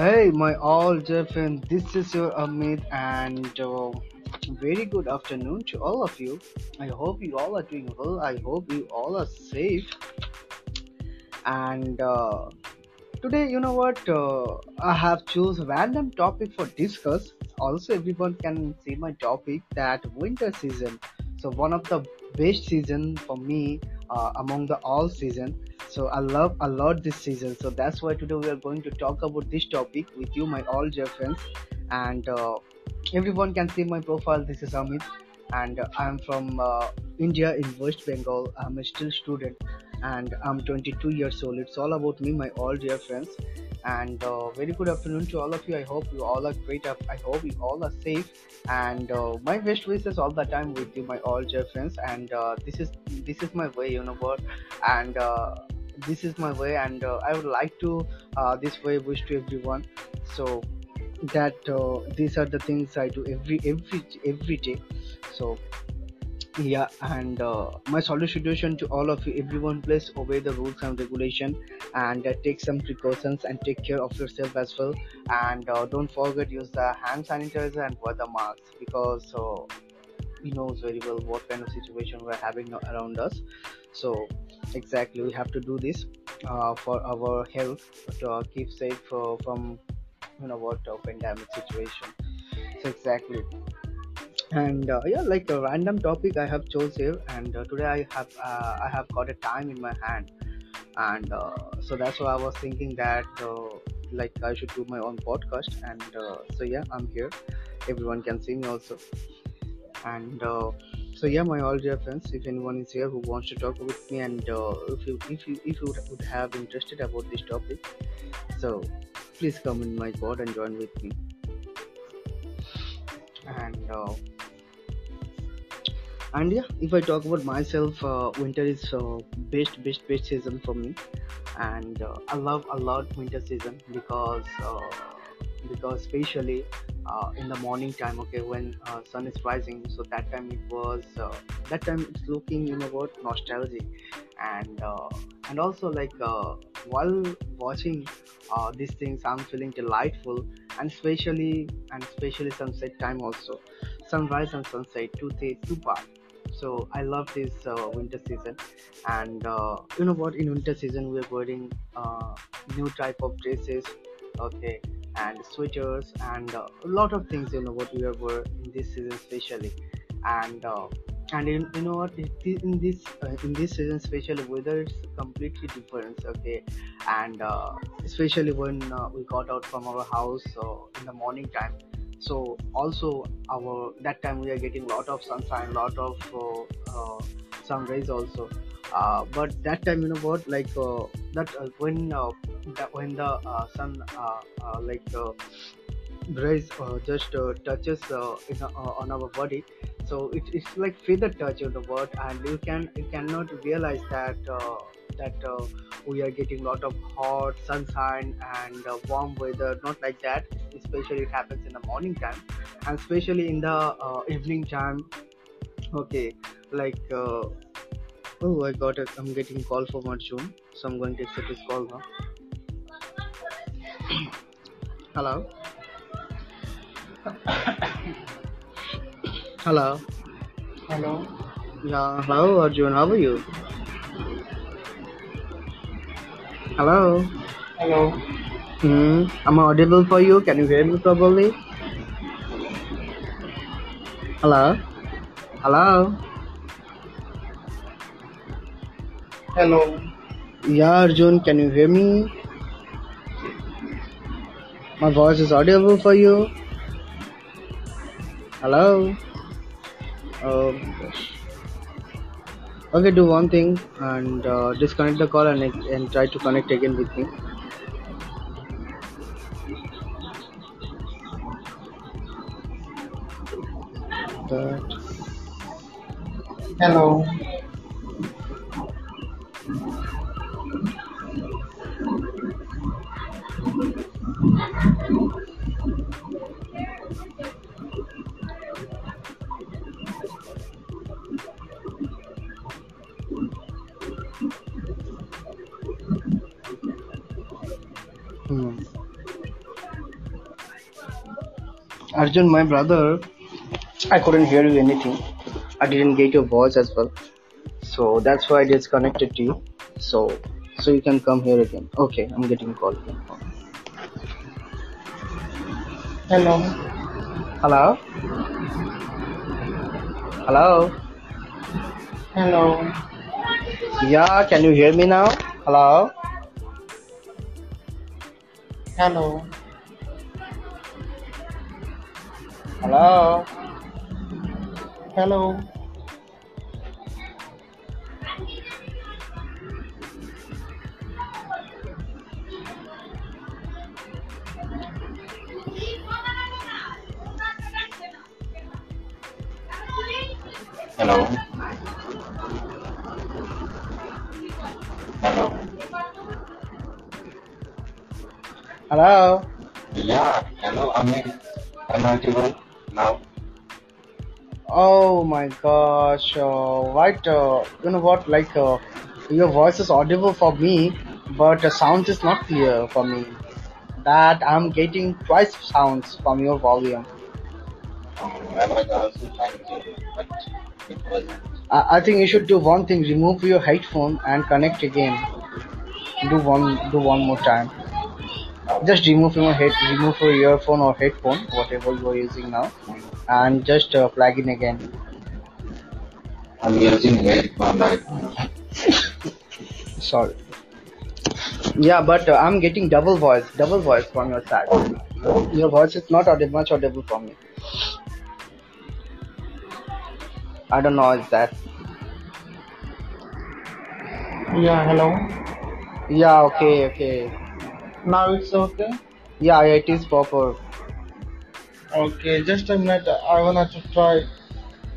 Hey, my all dear friend, this is your Amit, and uh, very good afternoon to all of you. I hope you all are doing well. I hope you all are safe. And uh, today, you know what? Uh, I have choose a random topic for discuss. Also, everyone can see my topic that winter season. So one of the best season for me uh, among the all season. So I love a lot this season. So that's why today we are going to talk about this topic with you, my all dear friends. And uh, everyone can see my profile. This is Amit, and I'm from uh, India in West Bengal. I'm a still student, and I'm 22 years old. It's all about me, my all dear friends. And uh, very good afternoon to all of you. I hope you all are great. I hope you all are safe. And uh, my best wishes all the time with you, my all dear friends. And uh, this is this is my way, you know what? And uh, this is my way, and uh, I would like to uh, this way wish to everyone. So that uh, these are the things I do every every every day. So yeah, and uh, my solution to all of you, everyone, please obey the rules and regulation, and uh, take some precautions and take care of yourself as well. And don't forget use the hand sanitizer and wear the mask because we knows very well what kind of situation we're having around us. So exactly, we have to do this uh, for our health to uh, keep safe uh, from you know what uh, pandemic situation. So exactly. And uh, yeah like a random topic i have chose here and uh, today i have uh, i have got a time in my hand. And uh, so that's why i was thinking that like i should do my own podcast. And so yeah i'm here. Everyone can see me also. And so yeah my all dear friends if anyone is here who wants to talk with me and uh, if you if you if you would have interested about this topic so please come in my pod and join with me. And uh, and yeah if i talk about myself uh, winter is uh, best best best season for me. And uh, i love a lot winter season because uh, because especially uh, in the morning time okay when uh, sun is rising so that time it was uh, that time it's looking you know what nostalgic. And uh, and also like uh, while watching uh, these things i'm feeling delightful and especially and especially sunset time also. Sunrise and sunset two th- two part. So i love this winter season. And you know what in winter season we're wearing new type of dresses okay and sweaters and uh, a lot of things you know what we wear in this season especially. And uh, and in, you know what in this uh, in this season especially weather is completely different okay? And uh, especially when uh, we got out from our house uh, in the morning time. So also our that time we are getting lot of sunshine lot of sun rays also. But that time you know what like that uh, when uh, when the uh, sun like uh, rays just touches in, on our body. So it, it's like feather touch of the word and you can you cannot realize that that uh, we are getting a lot of hot sunshine and uh, warm weather not like that. Especially it happens in the morning time and especially in the uh, evening time. Okay like oh i got it i'm getting call from arjun so i'm going to accept this call now hello hello Hello, yeah hello arjun how are you hello hello, Hmm. Am I audible for you? Can you hear me properly? Hello? Hello? Hello. Yeah, Arjun, can you hear me? My voice is audible for you? Hello? Oh gosh. Okay, do one thing and uh, disconnect the call and, and try to connect again with me. That. Hello. Arjun, my brother, I couldn't hear you anything. I didn't get your voice as well. So that's why I disconnected to you. So so you can come here again. Okay, I'm getting called again. Hello. Hello? Hello? Hello. Yeah, can you hear me now? Hello? Hello. Hello? Hello. Hello. Hello. Hello? Yeah. Hello, Amit. Am I audible now? Oh my gosh, uh, what, uh, you know what, like, uh, your voice is audible for me, but the sound is not clear for me. That I'm getting twice sounds from your volume. Um, I was also trying to, but it wasn't. I, I think you should do one thing, remove your headphone and connect again. Do one, do one more time. Just remove your head, remove your earphone or headphone, whatever you are using now, and just uh, plug in again. I'm using headphone right now. Sorry. Yeah, but uh, I'm getting double voice, double voice from your side. Your voice is not audible, much audible for me. I don't know is that. Yeah, hello. Yeah, okay, okay. Now it's okay? Yeah, it is proper. Okay, just a minute. I wanna to try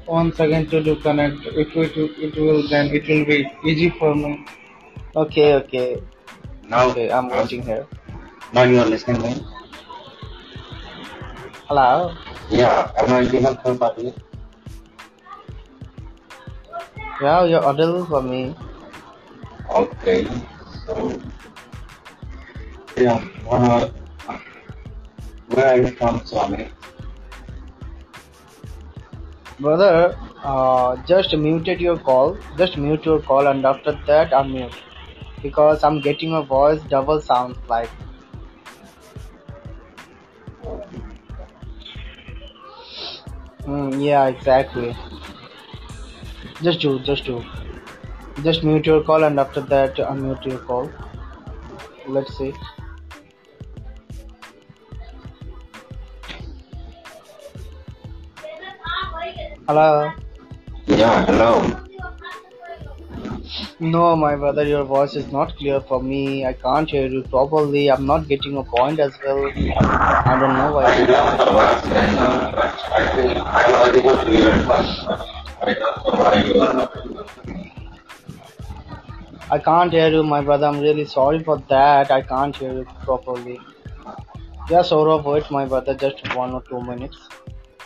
once again to do connect. If it, it will then it will be easy for me. Okay, okay, Now, okay. I'm watching here. now you are listening me? Hello. Yeah. I'm I audible for party? Yeah, you're audible for me. Okay. So, yeah. Uh, where are you from, Swami? Brother, uh, just muted your call. Just mute your call, and after that, unmute because I'm getting a voice double sound like. Mm, yeah, exactly. Just do, just do. Just mute your call, and after that, unmute your call. Let's see. Hello. Yeah. Hello. No, my brother, your voice is not clear for me. I can't hear you properly. I'm not getting a point as well. I don't know why. I don't know what's going on, but I think I'm audible to you. I don't know why you are not. I can't hear you, my brother. I'm really sorry for that. I can't hear you properly. Yeah, Saurabh, wait, my brother, just one or two minutes.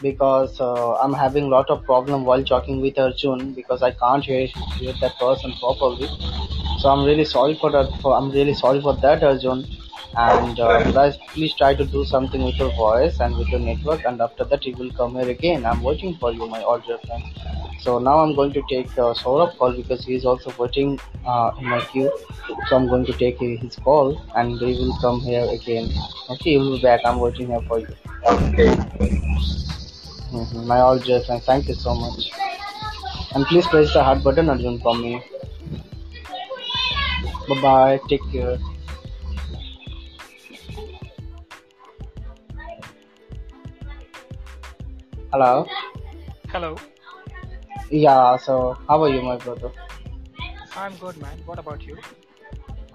Because uh, I'm having a lot of problem while talking with Arjun because I can't hear, hear that person properly. So I'm really sorry for that. For I'm really sorry for that, Arjun. And uh, guys, please try to do something with your voice and with your network. And after that, you will come here again. I'm waiting for you, my old friend. So now I'm going to take uh, Saurabh call because he is also waiting uh, in my queue. So I'm going to take his call and he will come here again. Okay, he will be back. I'm waiting here for you. Okay. Mhm, My old dear friend, thank you so much. And please press the heart button, Arjun, for me. Bye bye. Take care. Hello. Hello, Yeah. So how are you, my brother? I'm good, man. What about you?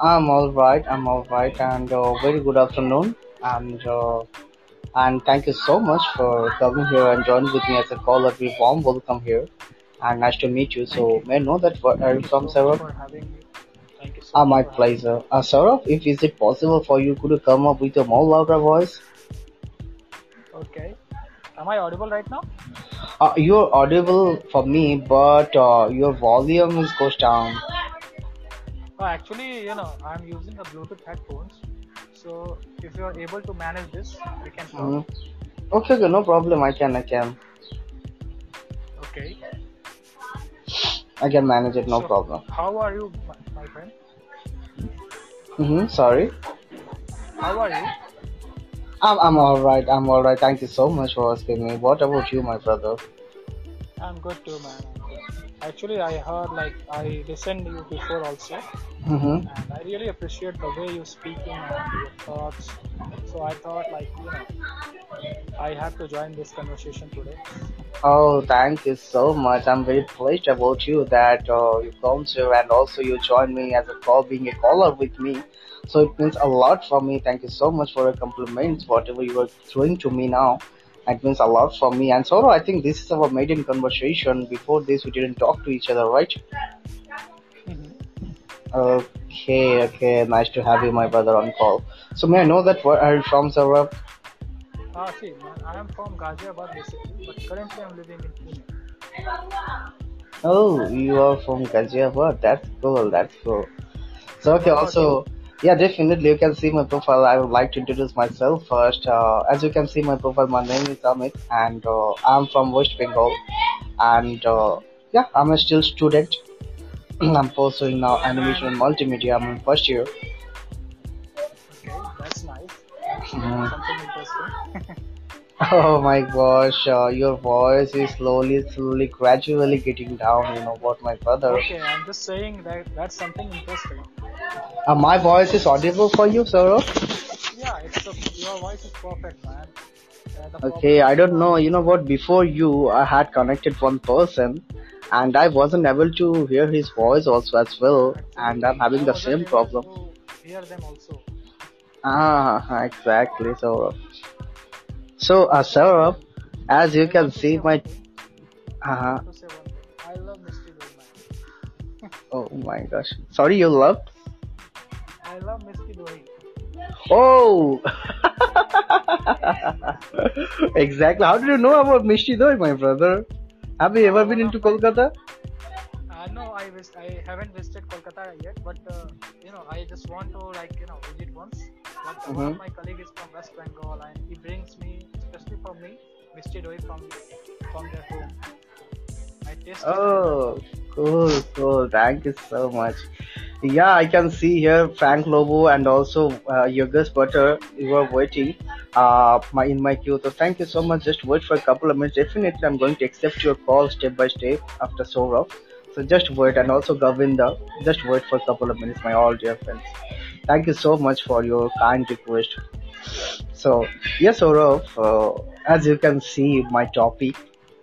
I'm all right. I'm all right, and uh, very good afternoon. And uh, and thank you so much for coming here and joining with me as a caller. Very warm welcome here, and nice to meet you. So you. may I know that where are you Thank you from, so much Saurabh? for having. Thank you so Ah, my for having me. pleasure. Uh, Saurabh, if is it possible for you, could you come up with a more louder voice? Okay. Am I audible right now? Uh, you're audible for me, but uh, your volume is goes down. Oh, actually, you know, I'm using a Bluetooth headphones. So if you're able to manage this, we can. Mhm. Okay, okay, no problem. I can, I can, Okay. I can manage it. No So, problem. how are you, my, my friend? Mm-hmm. Sorry. How are you? I'm, I'm all right. I'm all right. Thank you so much for asking me. What about you, my brother? I'm good too, man. Actually, I heard like I listened to you before also, Mm-hmm. and I really appreciate the way you speaking and your thoughts. So I thought like you know, I have to join this conversation today. Oh, thank you so much. I'm very pleased about you that uh, you come to and also you join me as a call, being a caller with me. So it means a lot for me. Thank you so much for your compliments, whatever you are throwing to me now. It means a lot for me. And Saurabh, I think this is our maiden conversation. Before this, we didn't talk to each other, right? Okay, okay. Nice to have you, my brother, on call. So may I know that where are you from, Saurabh? Ah, see, I am from Ghaziabad basically, but currently I'm living in Pune. Oh, you are from Ghaziabad. That's cool. That's cool. So okay, also yeah, definitely you can see my profile. I would like to introduce myself first. Uh, as you can see my profile, my name is Amit, and uh, I'm from West Bengal. And uh, yeah, I'm a still student. I'm pursuing now animation and multimedia. I'm in first year. Okay, that's nice. Mhm. Something interesting. Oh my gosh, uh, your voice is slowly, slowly, gradually getting down. You know what, my brother. okay, I'm just saying that that's something interesting. Uh, my voice is audible for you, Saurabh? Yeah, it's a, your voice is perfect, man. Uh, Okay, I don't know. You know what? Before you, I had connected one person, and I wasn't able to hear his voice also as well, and I'm having the same problem. hear them also. Ah, exactly, Saurabh. So, uh, Saurabh, as you can see, my one uh, want to say one thing. I love Mishti Doi, oh my gosh, sorry, you loved? I love Mishti Doi. Oh, exactly. How did you know about Mishti Doi, my brother? Have you ever Uh, been into Kolkata? Uh, no, I vis- I haven't visited Kolkata yet, but uh, you know, I just want to like you know visit once. But uh, one Mm-hmm. of my colleagues is from West Bengal, and he brings me, for me, Mishti Doi from from their home. I tasted. Oh, cool, cool. Thank you so much. Yeah, I can see here Frank Lobo and also uh, Yogesh Butter. You are waiting uh, my, in my queue. So thank you so much. Just wait for a couple of minutes. Definitely, I'm going to accept your call step by step after Saurabh. So just wait. And also Govinda, just wait for a couple of minutes, my all dear friends. Thank you so much for your kind request. So yes, Saurav, uh, as you can see, my topic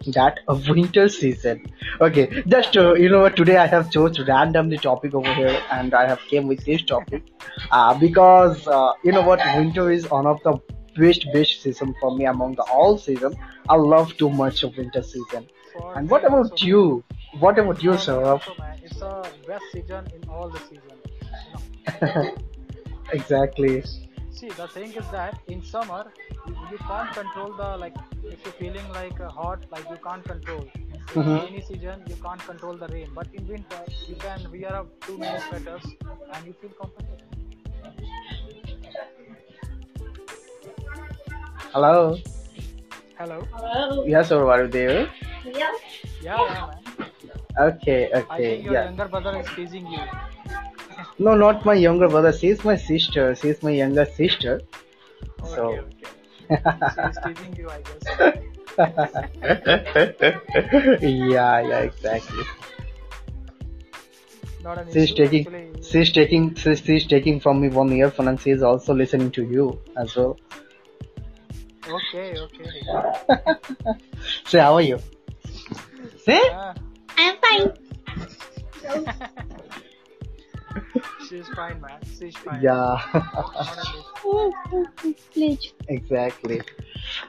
that a winter season. Okay, just uh, you know what? Today I have chose randomly topic over here, and I have came with this topic uh, because uh, you know what? Winter is one of the best best season for me among the all season. I love too much of winter season. And what about you? What about you, for me Saurav? also, man, it's a best season in all the season. Exactly. See, the thing is that in summer you, can't control the like if you're feeling like uh, hot, like you can't control. In Mhm. rainy season you can't control the rain, but in winter you can wear up too many sweaters and you feel comfortable. Hello. Hello. Hello yes, Saurav, are you there? Yeah, yeah, man. Okay, I think your yeah. younger brother is teasing you. No, not my younger brother. She's my sister. She's my younger sister. Okay, So. okay. She is teasing you, I guess. yeah, yeah, exactly. Not an She's issue. taking, Actually, she's taking, she's, she's taking from me one earphone, and she's also listening to you as well. okay, okay. Say, how are you? Say, Ah, I'm fine. she's fine, man. She's fine. yeah, Not an issue. Please. exactly.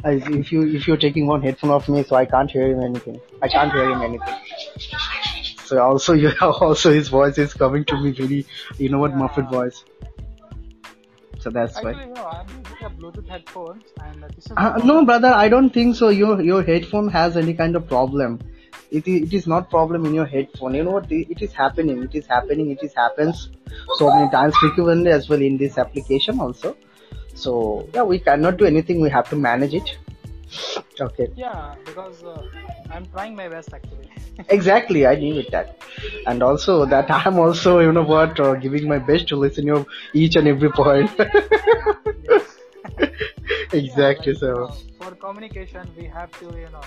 I- If you if you're taking one headphone off me, so I can't hear him anything. I can't hear him anything. So also, you also his voice is coming to me very, you know what, muffled voice. So that's why. Actually, you know, I'm using a Bluetooth headphones, and this is Uh, no, brother, I don't think so. Your your headphone has any kind of problem. It is, it is not problem in your headphone. You know what? It is happening. It is happening. It is happens so many times frequently as well in this application also. So yeah, we cannot do anything. We have to manage it. Okay. Yeah, because uh, I'm trying my best actually. Exactly, I knew it that, and also that I'm also, you know what, uh, giving my best to listen your each and every point. Yeah, exactly. like So know, for communication, we have to you know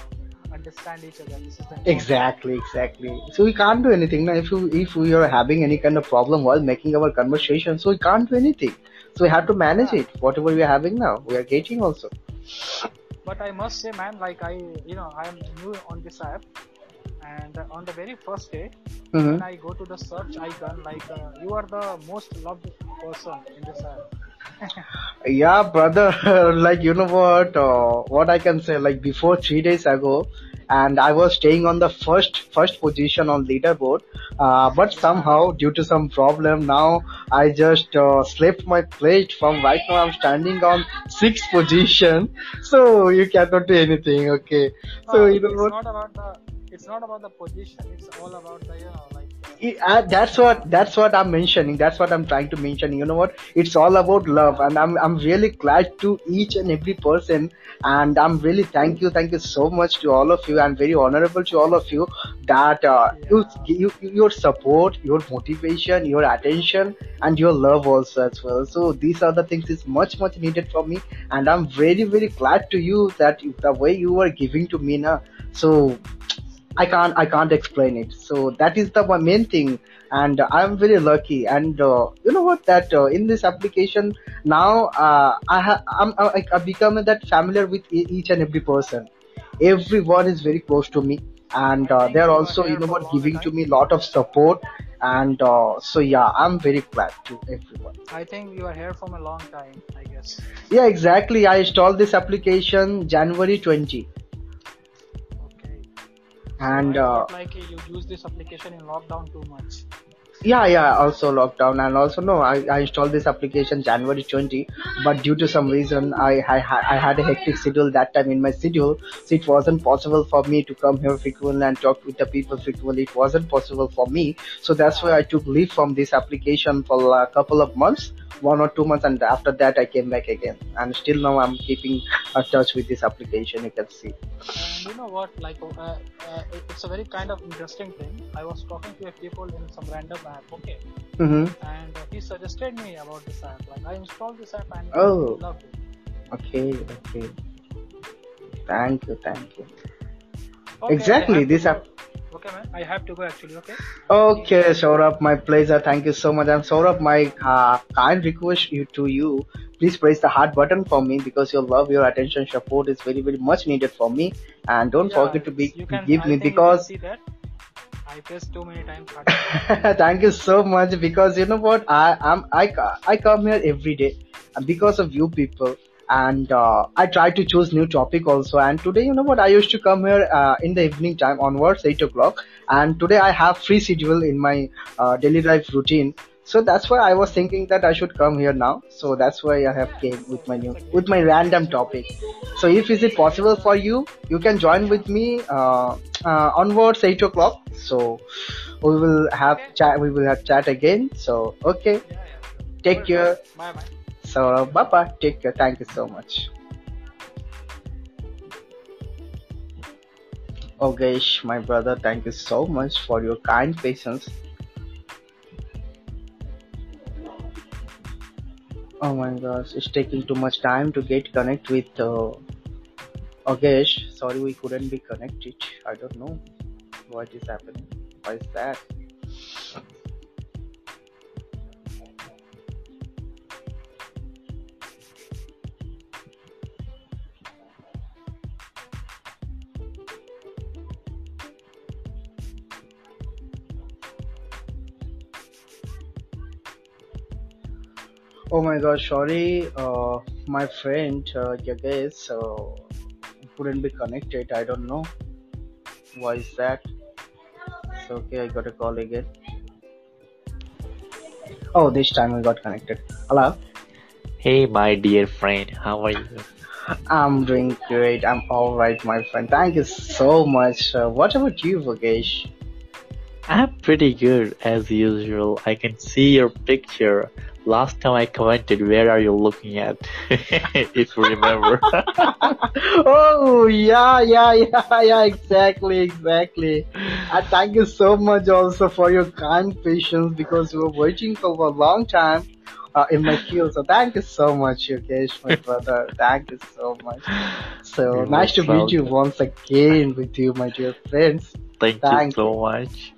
understand each other. This is the exactly, exactly. So we can't do anything now. If you if we are having any kind of problem while making our conversation, so we can't do anything. So we have to manage Yeah. it. Whatever we are having now, we are getting also. But I must say, man, like I, you know, I am new on this app, and on the very first day, hmm when I go to the search icon, like uh, you are the most loved person in this app. Yeah, brother. like you know what? Uh, what I can say? Like before three days ago, and I was staying on the first first position on leaderboard. Uh, but somehow, due to some problem, now I just uh, slipped my plate. From right now, I'm standing on sixth position. So you cannot do anything. Okay. So you know it's what? not about the, it's not about the position. It's all about the, you know, like. That's what that's what I'm mentioning. That's what I'm trying to mention. You know what? It's all about love, and I'm I'm really glad to each and every person, and I'm really thank you, thank you so much to all of you, and very honorable to all of you that uh, you, you your support, your motivation, your attention, and your love also as well. So these are the things is much much needed for me, and I'm very very glad to you that the way you are giving to me now. So I can't I can't explain it. So that is the main thing, and I'm very lucky. And uh, you know what? That uh, in this application now, uh, I ha- I'm I, I become that familiar with each and every person. Everyone is very close to me, and uh, they are also you know what giving to me lot of support. And uh, so yeah, I'm very glad to everyone. I think you are here from a long time, I guess. Yeah, exactly. I installed this application January 20, Okay. So and uh, like you use this application in lockdown too much. Yeah, yeah, also lockdown and also no, I, I installed this application January 20, but due to some reason I, I, I had a hectic schedule that time in my schedule, so it wasn't possible for me to come here frequently and talk with the people frequently. It wasn't possible for me, so that's why I took leave from this application for a couple of months, one or two months, and after that I came back again. And still now I'm keeping a touch with this application. You can see. You know what? Like, uh, uh, it's a very kind of interesting thing. I was talking to a people in some random app, okay, Mm-hmm. and uh, he suggested me about this app. Like, I installed this app and Oh. Loved it. Okay, okay. Thank you, thank you. Okay, Exactly, I have to this app- Okay, man. I have to go actually. Okay. Okay, Saurabh, my pleasure. Thank you so much. And Saurabh, my uh, kind request you to you, please press the heart button for me because your love, your attention, support is very, very much needed for me. And don't Yeah, forget to be give me think you can because. I pressed too many times. thank you so much because you know what? I am I I come here every day because of you people and uh, I try to choose new topic also. And today you know what? I used to come here uh, in the evening time onwards eight o'clock. And today I have free schedule in my uh, daily life routine so that's why I was thinking that I should come here now. So that's why I have came with my new with my random topic. So if is it possible for you you can join with me uh, uh, onwards eight o'clock. So we will have chat we will have chat again. So okay. Take care. Bye, bye. so bye take care. Thank you so much. Okay my brother thank you so much for your kind patience oh my gosh it's taking too much time to get connect with uh, Yogesh, sorry we couldn't be connected. I don't know what is happening. Why is that? Oh my god, sorry, uh, my friend uh, Yogesh uh, couldn't be connected. I don't know why is that. It's okay, I got a call again. Oh, this time we got connected. Hello, Hey, my dear friend, how are you? I'm doing great. I'm all right, my friend. Thank you so much. Uh, what about you, Yogesh? I'm pretty good as usual. I can see your picture last time I commented, where are you looking at? if you remember. oh yeah, yeah, yeah, yeah, exactly, exactly. And thank you so much also for your kind patience because you were waiting for a long time uh, in my queue. So thank you so much, Yogesh, my brother. Thank you so much. So You're nice to meet you once again with you, my dear friends. Thank, Thank you so much.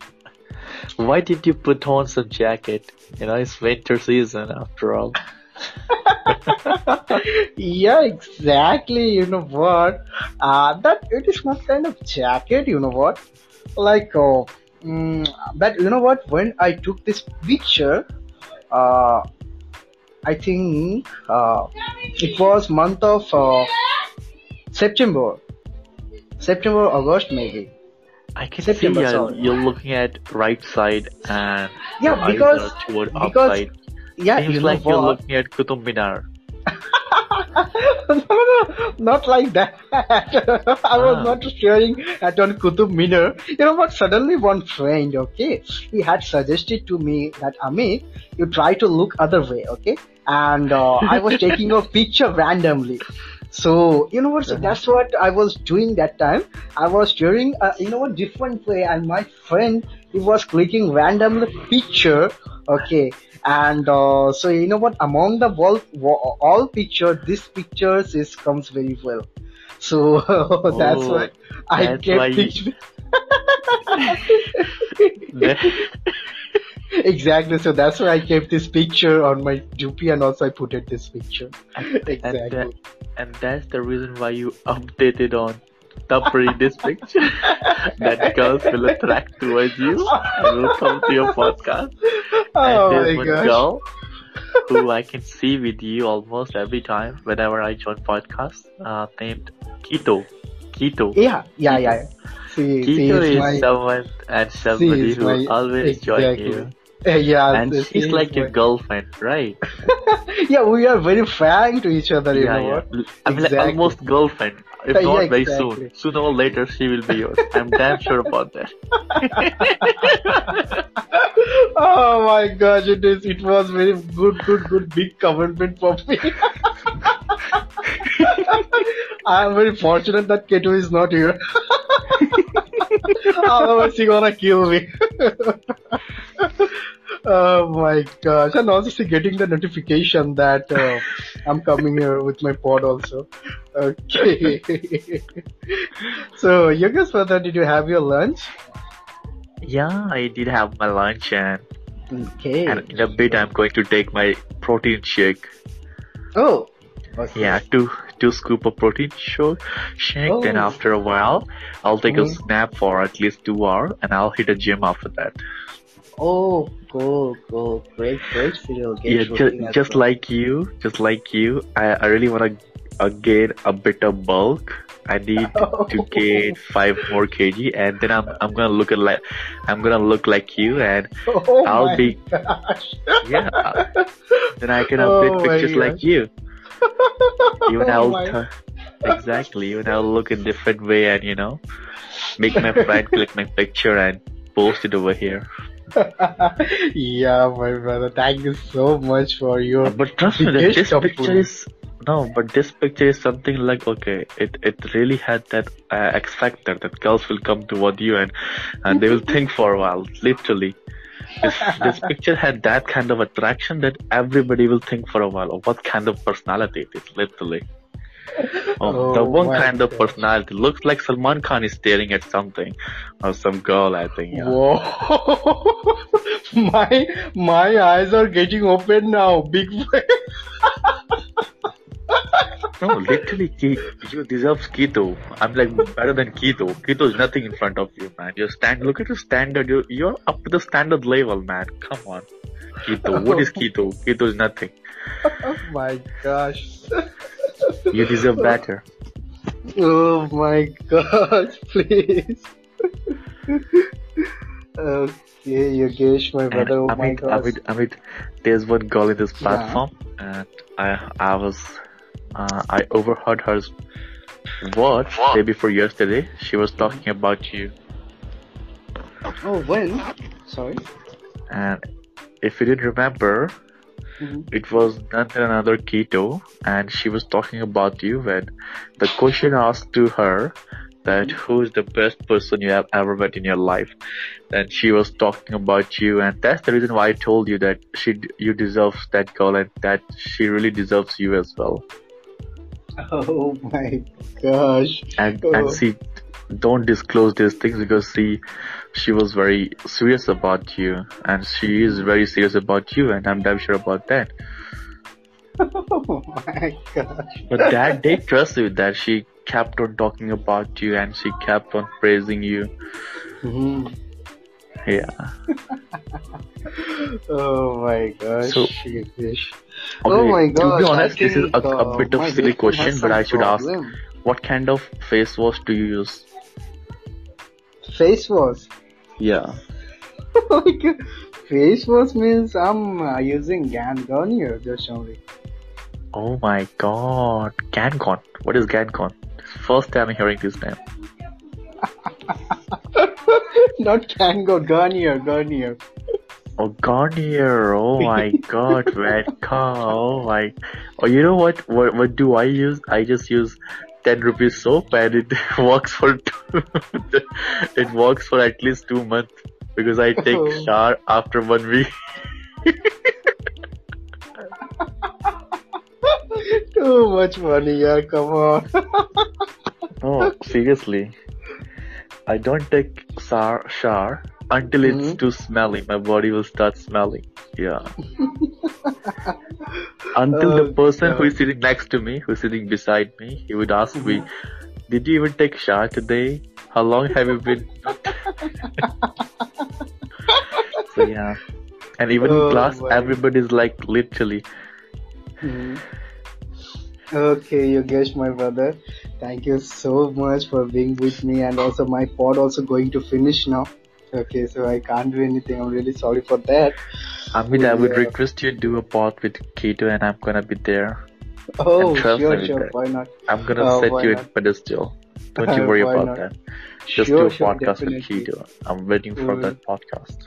Why did you put on some jacket? You know, it's winter season after all. yeah, exactly. You know what? Uh, that it is not kind of jacket. You know what? Like, uh, mm, but you know what? When I took this picture, uh, I think uh, it was month of uh, September, September, August maybe. I can September, see uh, sorry. you're looking at right side and Yeah, because- are toward because- upside. Yeah, Seems you like you're what? looking at Qutub Minar. no, no, not like that. I was Ah. not staring at on Kutub Minar. You know what? Suddenly, one friend, okay, he had suggested to me that Amit, you try to look other way, okay? And uh, I was taking a picture randomly. So you know what? So that's what I was doing that time. I was staring, uh, you know, a different way, and my friend he was clicking random picture, okay. And uh, so you know what? Among the wall, wa- all picture, this pictures is comes very well. So that's Oh, why I that's kept why you- picture. Exactly. So that's why I kept this picture on my DP, and also I put it this picture. and, Exactly. And that's the reason why you updated on Tapri this picture. that girls will attract towards you and will come to your podcast. Oh and there's my one gosh. girl who I can see with you almost every time whenever I join podcast, uh, named Keto. Keto. Yeah, yeah, yeah. See, see, Keto it's is my, someone and somebody who my- always join exactly. you. Yeah, And she's like your girlfriend, right? yeah, we are very frank to each other. You yeah, know yeah. what? I mean, like almost girlfriend. If Yeah, not very exactly. soon. Sooner or later, she will be yours. I'm damn sure about that. Oh my gosh, it is. It was very good, good, good, big commitment for me. I am very fortunate that Ketu is not here. Otherwise, he gonna kill me. oh my gosh! And also, getting the notification that uh, I'm coming here with my pod also. Okay. so, Yogesh, brother, did you have your lunch? Yeah, I did have my lunch and, Okay. and in a bit I'm going to take my protein shake. Oh. Okay. Yeah, two two scoop of protein shake. Shake. Then Oh. after a while, I'll take a Mhm. snap for at least two hours, and I'll hit a gym after that. Oh, cool, cool, great, great game yeah, shooting just well. like you, just like you, I, I really want to uh, gain a bit of bulk. I need to gain five more kg, and then I'm I'm gonna look at like I'm gonna look like you, and Oh I'll be- gosh. yeah, then I can Oh update my pictures like you. Even Oh I'll exactly, even I'll look a different way, and you know, make my friend click my picture and post it over here. yeah, my brother. Thank you so much for your. But trust me, that this picture is no, but this picture is something like okay, it it really had that uh, X factor that girls will come toward you and and they will think for a while, literally. This, this picture had that kind of attraction that everybody will think for a while of what kind of personality it is, literally. Oh, the one kind of personality looks like Salman Khan is staring at something or some girl, I think. Yeah. Whoa! my my eyes are getting open now. Big way. No, literally, Ki- you deserve keto. I'm like better than keto. Keto is nothing in front of you, man. You stand. Look at your standard. You're you're up to the standard level, man. Come on, keto. What is keto? Keto is nothing. Oh my gosh. You deserve better. Oh my gosh, please. okay, Yogesh, my And brother, oh my Amit, gosh. Amit, Amit, there's one girl in this Yeah. platform, and I, I was, uh, I overheard her word day before yesterday. She was talking about you, Oh, when? Sorry. and if you didn't remember, Mhm. It was none another Keto, and she was talking about you when the question asked to her that who is the best person you have ever met in your life, and she was talking about you, and that's the reason why I told you that she you deserve that girl and that she really deserves you as well. Oh my gosh. And Oh. and see, don't disclose these things because see, she was very serious about you, and she is very serious about you, and I'm damn sure about that. Oh my gosh. But that they trust you that she kept on talking about you and she kept on praising you. Mhm. Yeah. Oh my gosh. So- Yogesh. Okay, oh my gosh. to be honest, this is a, a uh, bit of my silly question, but I should ask, what kind of face wash do you use? Face wash. Yeah. Oh my God. Face wash means I'm uh, using Gan here just only. Oh my god. Gancon. What is Gancon? First time I'm hearing this name. Not Kango, Garnier, Garnier. Oh, Garnier. Oh my god, red car. Oh my. Oh, you know what? What, what do I use? I just use 10 rupees soap and it works for two, it works for at least two months because I take Oh. shower after one week. Too much money, yeah, come on. oh, seriously. I don't take shower, shower until it's Mhm. too smelly. My body will start smelling. Yeah. until Oh, the person who is sitting next to me, who is sitting beside me, he would ask me, Did you even take shower today? How long have you been? so yeah. And even Oh, in class, my. everybody's like literally, Mhm. Okay, Yogesh, my brother. Thank you so much for being with me, and also my pod also going to finish now. Okay, so I can't do anything. I'm really sorry for that. Amit, I would request you do a pod with Keto and I'm gonna be there. Oh, sure, sure. Why not? I'm gonna Uh, set you not? in pedestal. Don't you worry about not? that. Just sure, do a sure, podcast with definitely. Keto. I'm waiting for We that podcast.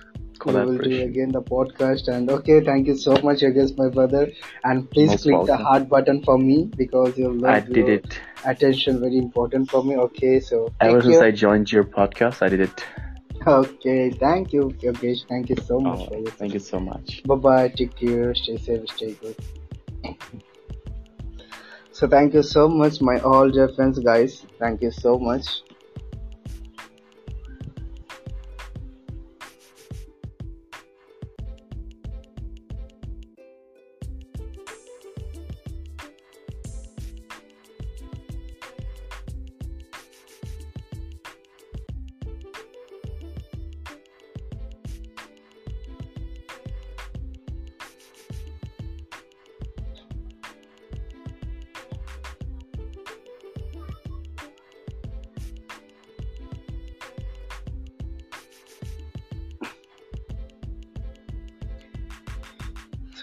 We will do again the podcast. And okay, thank you so much, Yogesh, my brother. And please Most click the heart button for me because your love, I did your it. attention very important for me. Okay, so Ever since you. I joined your podcast, I did it. Okay, thank you, Yogesh. Thank you so oh, much Oh, for your thank you so much. Bye bye. Take care. Stay safe. Stay good. So thank you so much, my all dear friends, guys. Thank you so much.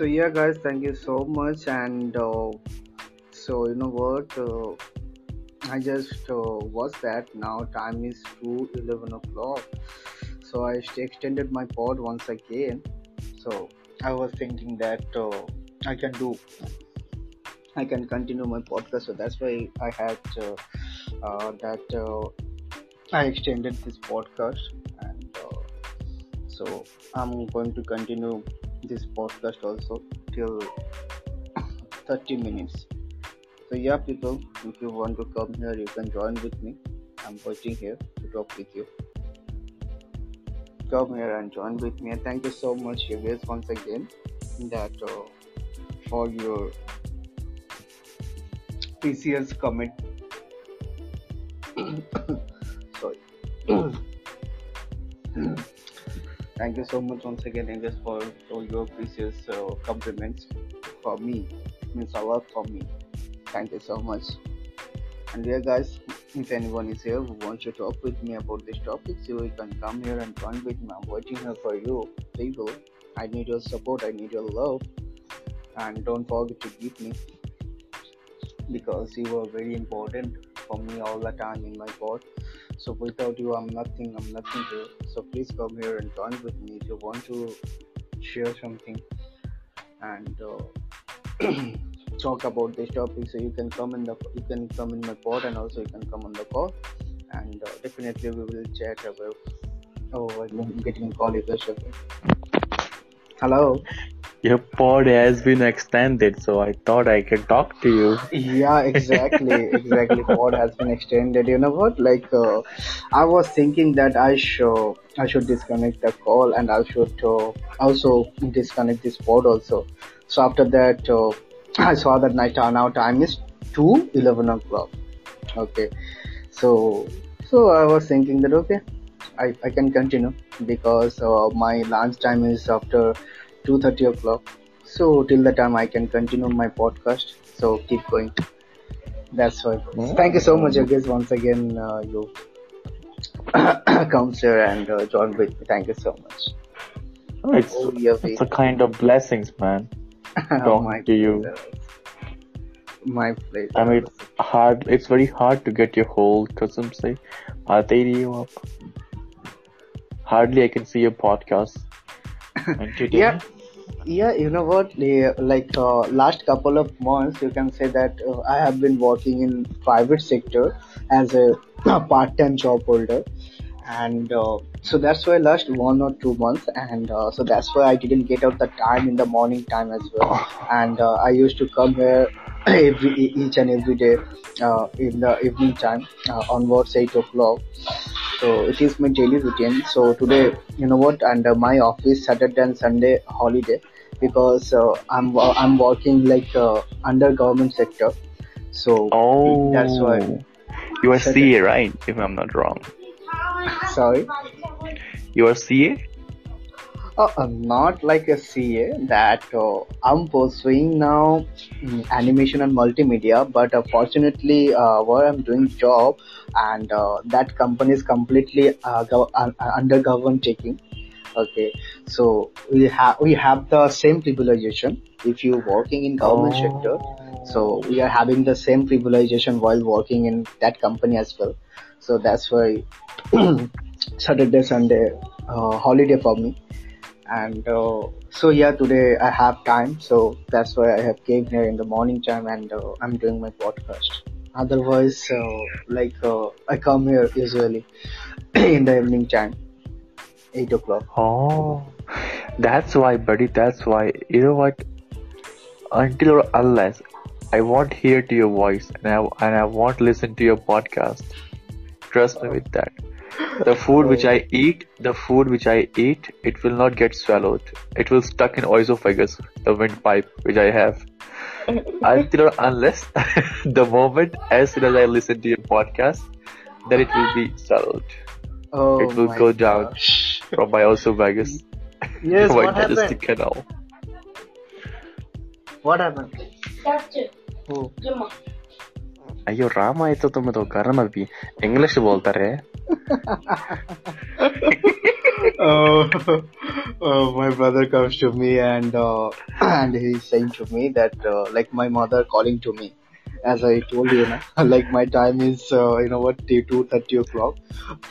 So yeah, guys, thank you so much. And uh, so you know what? Uh, I just uh, watched that. Now time is 2 11 o'clock. So I extended my pod once again. So I was thinking that uh, I can do. I can continue my podcast. So that's why I had uh, uh, that. Uh, I extended this podcast, and so I'm going to continue this podcast also till 30 minutes. So yeah, people, if you want to come here, you can join with me. I'm waiting here to talk with you. Come here and join with me. And thank you so much, you guys, once again, that uh, for your precious comment. thank you so much once again, Angus, for, for your precious uh, compliments for me. It means a lot for me. Thank you so much. And yeah, guys, if anyone is here who wants to talk with me about this topic, so you can come here and join with me. I'm waiting here for you, people. I need your support. I need your love, and don't forget to give me because you are very important for me all the time in my pod. So without you, I'm nothing. I'm nothing here. So please come here and join with me if you want to share something and uh, talk about this topic. So you can come in the you can come in my pod and also you can come on the call, and uh, definitely we will chat about. Oh, I'm getting a call. Okay. Hello. Your pod has been extended, so I thought I could talk to you. Yeah, exactly, exactly. Pod has been extended. You know what? Like, uh, I was thinking that I should I should disconnect the call and I should uh, also disconnect this pod also. So after that, uh, I saw that night now time is two eleven o'clock. Okay, so so I was thinking that okay, I, I can continue because uh, my lunch time is after 2.30 o'clock. So till the time i can continue my podcast. So keep going. That's why. Hmm? yeah. thank you so much guys once again uh, you comes here and uh, join with me. Thank you so much. Oh, it's, oh, it's a kind of blessings man. Oh my to you. goodness. my pleasure. I mean it's hard it's very hard to get your whole cousin say you up hardly i can see your podcast. Yeah yeah you know what? Like uh, last couple of months you can say that uh, i have been working in private sector as a part-time job holder. And uh, so that's why last one or two months and uh, so that's why i didn't get out the time in the morning time as well. And uh, i used to come here every each and every day uh, in the evening time uh, onwards 8 o'clock. So it is my daily routine. So today you know what? And uh, my office saturday and sunday holiday because uh, i'm i'm working like uh, under government sector so oh, that's why you are. CA, right? If I'm not wrong, sorry you are CA. uh, uh, not like a ca that uh, i'm pursuing now mm, animation and multimedia but uh, fortunately uh, where i'm doing job and uh, that company is completely uh, gov- uh, under government taking okay. So we have we have the same privilegation if you working in government sector. So we are having the same privilegation while working in that company as well. So that's why saturday sunday uh, holiday for me. And uh, so yeah today i have time. So that's why i have came here in the morning time and uh, i'm doing my podcast. Otherwise uh, like uh, i come here usually in the evening time 8 o'clock Oh, that's why, buddy. That's why. You know what? Until or unless I won't hear to your voice and I and I won't listen to your podcast. Trust me with that. The food which I oh. eat, the food which I eat, it will not get swallowed. It will stuck in esophagus, the windpipe which I have. Until or unless the moment as soon as I listen to your podcast, then it will be swallowed. oh it will go down from my esophagus. Yes, my what happened? canal. What happened? Who? ಅಯ್ಯೋ ರಾಮ ಆಯ್ತು ತುಂಬದು ಕರ್ಮ ಬಿ English ಬೋಲ್ತಾರೆ Oh, my brother comes to me and uh, and he's saying to me that uh, like my mother calling to me as I told you, na, like my time is uh, you know what two two thirty o'clock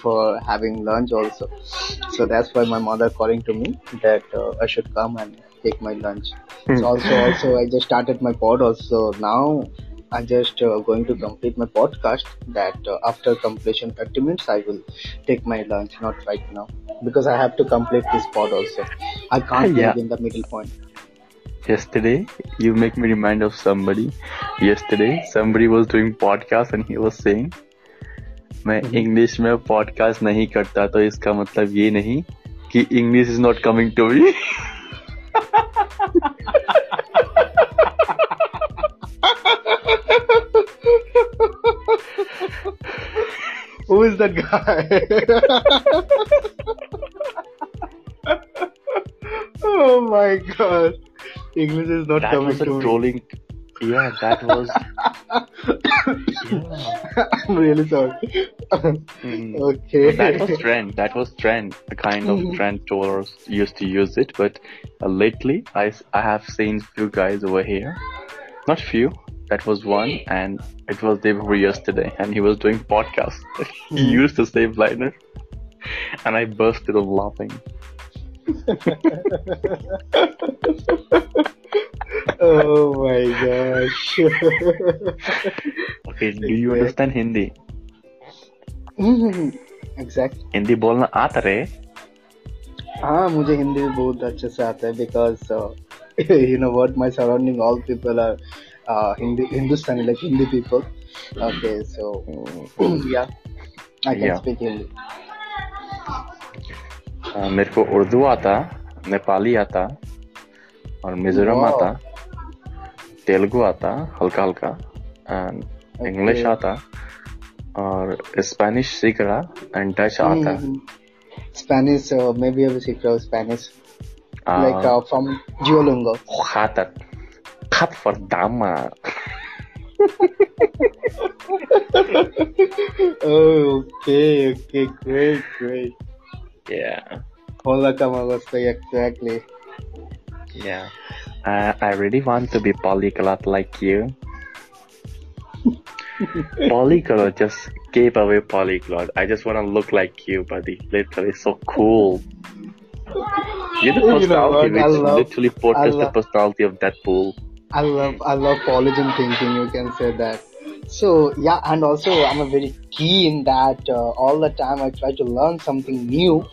for having lunch also. So that's why my mother calling to me that uh, I should come and take my lunch. So also also I just started my pod also now. I'm just uh, going to complete my podcast. That uh, after completion 30 minutes, I will take my lunch. Not right now because I have to complete this pod also. I can't Yeah. leave in the middle point yesterday you make me remind of somebody yesterday somebody was doing podcast and he was saying मैं English में podcast नहीं करता तो इसका मतलब ये नहीं कि English is not coming to me Who is that guy? oh my god. English is not that coming was a to me. trolling yeah that was I'm really sorry. Mm. okay. that was trend that was trend the kind of trend trollers used to use it but uh, lately I have seen few guys over here not few that was one and it was day before yesterday and he was doing podcast he used the same liner and i bursted of laughing Okay, do you understand Hindi? Exact Hindi बोलना आता रे। हाँ मुझे हिंदी बहुत अच्छे से आता है because you know what my surrounding all people are Hindi Hindustani like Hindi people okay so yeah I can. Speak Hindi मेरे को उर्दू आता नेपाली आता और मिजोरम आता तेलुगु आता हल्का हल्का एंड इंग्लिश Okay. आता और स्पेनिश सीख रहा एंड डच आता स्पेनिश मैं भी अभी सीख रहा हूँ Spanish like uh, from Duolingo Hatat. Kat verdammt. oh, okay okay great great Yeah. Hola Kamagosta exactly Yeah. Uh, I really want to be polyglot like you. polyglot just gave away polyglot. I just want to look like you, buddy. Literally, so cool. You're the You know personality what? I which love- literally portrays the personality of Deadpool. I love I love polygon thinking. You can say that. So yeah, and also I'm a very keen in that uh, all the time I try to learn something new.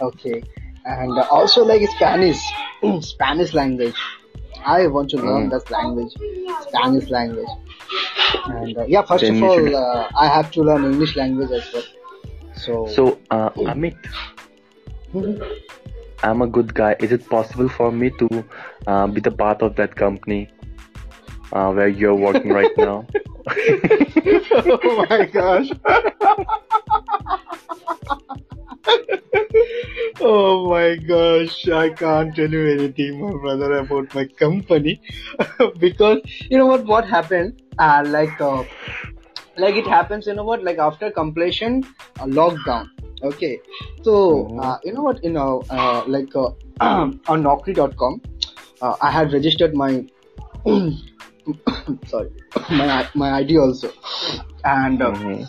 Okay, and uh, also like Spanish, Spanish language. I want to learn Mm. that language, Spanish language. And uh, yeah, first Then of all, uh, I have to learn English language as well. So, So, uh, Amit, I'm a good guy. Is it possible for me to uh, be the part of that company uh, where you're working right now? oh my gosh. oh my gosh, I can't tell you anything, my brother, about my company because you know what? What happened? Uh, like, uh, like it happens. You know what? Like after completion, uh, lockdown. Okay, so uh, you know what? You know, uh, like uh, on Naukri.com, uh, I had registered my sorry my my ID also, and uh, Mhm.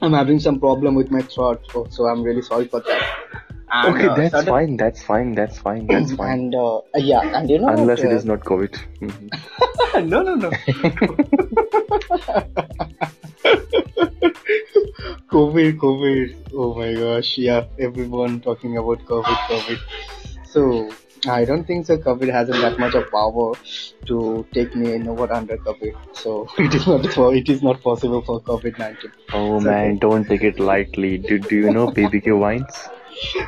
I'm having some problem with my throat, so, so I'm really sorry for that. And, Okay, uh, that's sudden- fine. That's fine. That's fine. That's fine. And uh, yeah, and you know Unless what, it uh, is not COVID. Mhm. no, no, no. COVID, COVID. Oh my gosh, yeah, everyone talking about COVID, COVID. So I don't think so. COVID hasn't that much of power to take me in over under COVID. So it is not for it is not possible for COVID nineteen. Oh So- man, don't take it lightly. Do, do you know BBQ wines?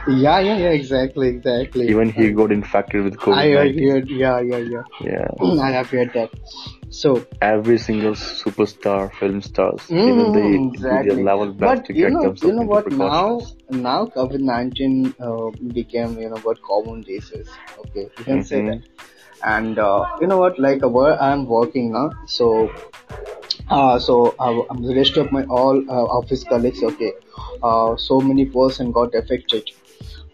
Yeah, yeah, yeah, exactly, exactly. Even he got infected with I COVID. heard, heard, yeah, yeah, yeah. Yeah. I have heard that. So Every single superstar, film stars, Mm, even they exactly. their level best But to you get know, themselves you know what? Now, now COVID nineteen uh, became you know what common disease. Okay, you can say Mhm. that. And uh, you know what? Like uh, where I'm working now, so uh, so uh, the rest of my all uh, office colleagues, okay, uh, so many person got affected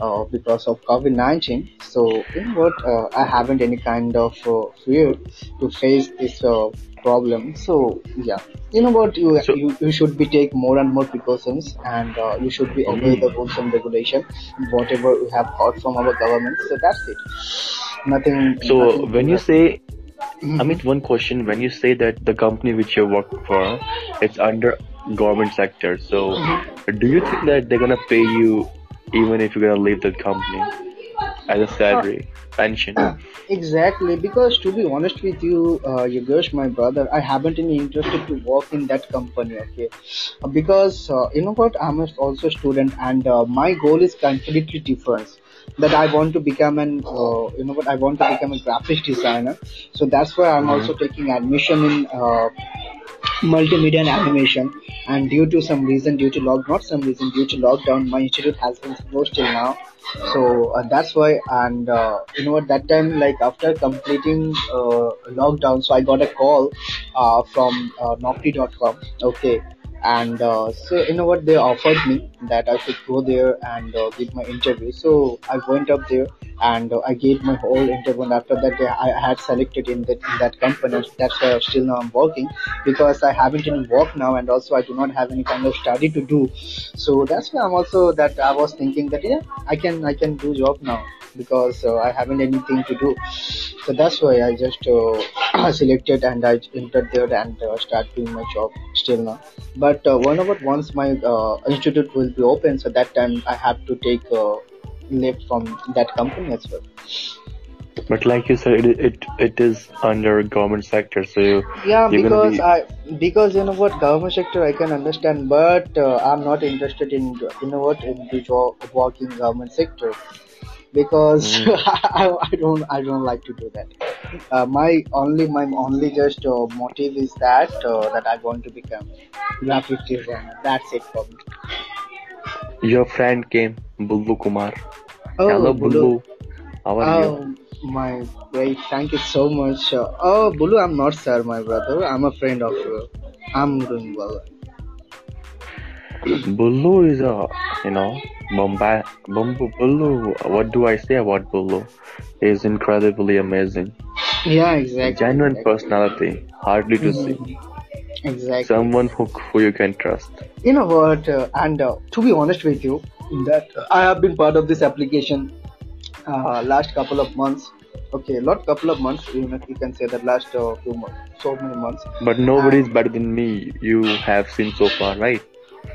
uh, because of COVID nineteen. So you know what? Uh, I haven't any kind of uh, fear to face this uh, problem. So yeah, you know what? You So- you, you should be take more and more precautions, and uh, you should be obey the rules and regulation, whatever we have got from our government. So that's it. Nothing. So nothing when you say, Mhm. Amit, one question: when you say that the company which you work for, it's under government sector, so Mm-hmm. do you think that they're gonna pay you even if you're gonna leave the company as a salary, pension? Exactly, because to be honest with you, uh, Yogesh, my brother, I haven't any interested to work in that company. Okay, Uh, because uh, you know what, I'm also a student, and uh, my goal is completely different. That I want to become an, uh, you know what, I want to become a graphics designer. So that's why I'm also taking admission in uh, multimedia and animation. And due to some reason due to log not some reason due to lockdown my institute has been closed till now. So uh, that's why and uh, you know what that time like after completing uh, lockdown so i got a call uh, from uh, Naukri.com okay. And uh, so you know what they offered me that i should go there and uh, give my interview so i went up there and uh, i gave my whole interview and after that they, i had selected in that in that company that's why still now i'm working because I haven't any work now and also I do not have any kind of study to do. So that's why I'm also that I was thinking that yeah I can I can do job now because uh, I haven't anything to do. So that's why I just uh, selected and I entered there and uh, start doing my job still now. But uh, one about once my uh, institute will be open, so that time I have to take a leave from that company as well. But like you said, it it, it is under government sector, so you, Yeah, because be I because you know what government sector I can understand, but uh, I'm not interested in you know what in the job work in government sector because Mm. I, I don't I don't like to do that. Uh, my only my only just uh, motive is that uh, that I want to become graphic designer. That's it for me. Your friend came, Bullu Kumar. Oh, Hello, Bulu. Bullu. How are you? Oh my great, thank you so much. Oh, Bulu, I'm not sir, my brother. I'm a friend of you. I'm doing well. Bullu is a, you know, Bombay, Bumbu, Bullu, what do I say about Bullu? He is incredibly amazing. Yeah, exactly. Genuine exactly. personality, hardly to see. Mm-hmm. Exactly. Someone who, who you can trust. You know what? Uh, and uh, to be honest with you, that I have been part of this application uh, last couple of months. Okay, not couple of months. You know, you can say that last uh, few months, so many months. But nobody is better than me, you have seen so far, right?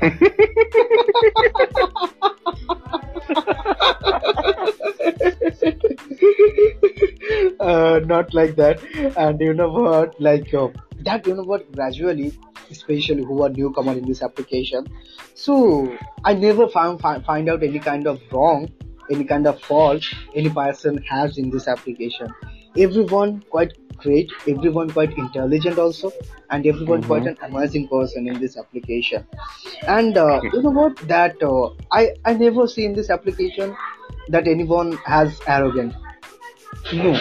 uh, not like that. And you know what? Like uh, that. You know what? Gradually, especially who are newcomer in this application, so I never found find, find out any kind of wrong, any kind of fault any person has in this application. Everyone quite great, everyone quite intelligent also, and everyone quite an amazing person in this application. And uh, you know what? That uh, I I never see in this application that anyone has arrogant. No.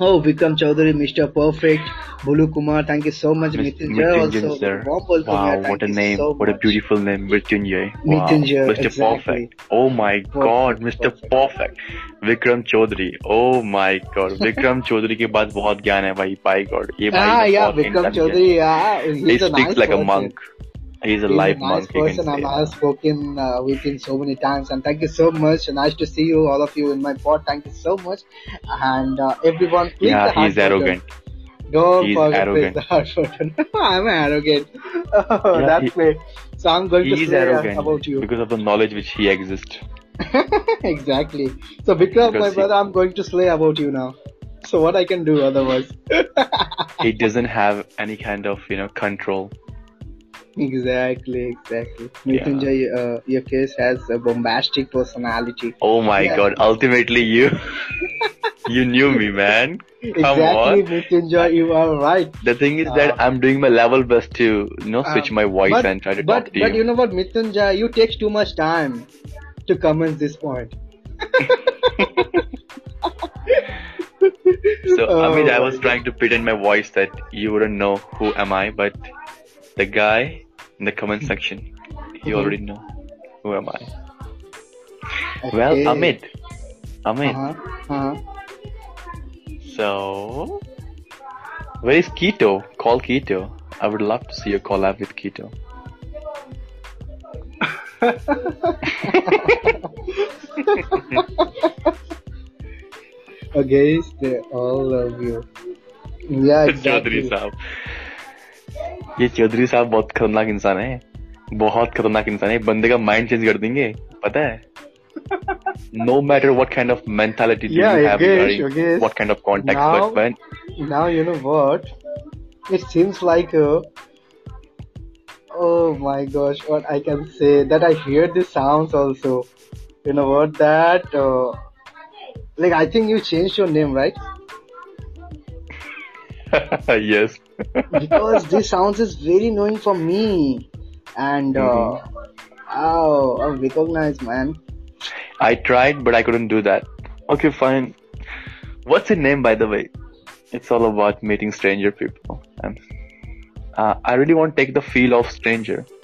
Oh, Vikram Chaudhary, Mr. Perfect, Bulu Kumar, thank you so much. Mis- Mrityunjay Mrityunjay, also. sir. Warm welcome Wow, here. what Thank a you name, so what a much. beautiful name, Mrityunjay. Wow, Mrityunjay, Mr. exactly. Perfect. Oh my god, Mr. perfect. Perfect. Vikram Chaudhary. Oh my god, Vikram Chaudhary के पास बहुत ज्ञान है भाई, by god. ये भाई Ah, ना yeah, बहुत Vikram intelligent. Chaudhary, yeah, He he's a speaks nice like a person. monk. He's a He's live a nice monk, you can person, and say. I have spoken uh, with him so many times. And thank you so much. Nice to see you, all of you, in my pod. Thank you so much. And uh, everyone, please Yeah, the heart he's button. Don't He's forget arrogant. press the heart button. I'm arrogant. Oh, Yeah, that's he- great. So I'm going to He say arrogant about you. because of the knowledge which he exists. exactly. So Vikram, my Because he- brother, I'm going to slay about you now. So what I can do otherwise? He doesn't have any kind of, you know, control. Exactly, exactly. Yeah. Mrityunjay, uh, your case has a bombastic personality. Oh my Yeah. god, ultimately you you knew me, man. Come exactly, on. You are right. The thing is that Uh, I'm doing my level best to you know switch Uh, my voice but, and try to but, talk to but you. you know what, Mrityunjay, you take too much time to comment this point. So I mean, I Oh was trying to pretend my voice that you wouldn't know who am I, but the guy in the comment hmm. section. You hmm. already know who am I. Okay. Well, Amit. Amit. Uh-huh. Uh-huh. So, where is Keto? Call Keto. I would love to see a collab with Keto. Against they all love you. Yeah, exactly. ये चौधरी साहब बहुत खतरनाक इंसान है बहुत खतरनाक इंसान है बंदे का माइंड चेंज कर देंगे पता है no matter what kind of mentality do Yeah, you have Yogesh, regarding what kind of context Now- but when Now you know what? It seems like uh, oh my gosh, what I can say that I hear the sounds also. You know what? That uh, like I think you changed your name, right? yes Because this sounds is very knowing for me, and uh, oh, I recognize, man. I tried but I couldn't do that. Okay fine. What's your name by the way? It's all about meeting stranger people. And uh, I really want to take the feel of stranger.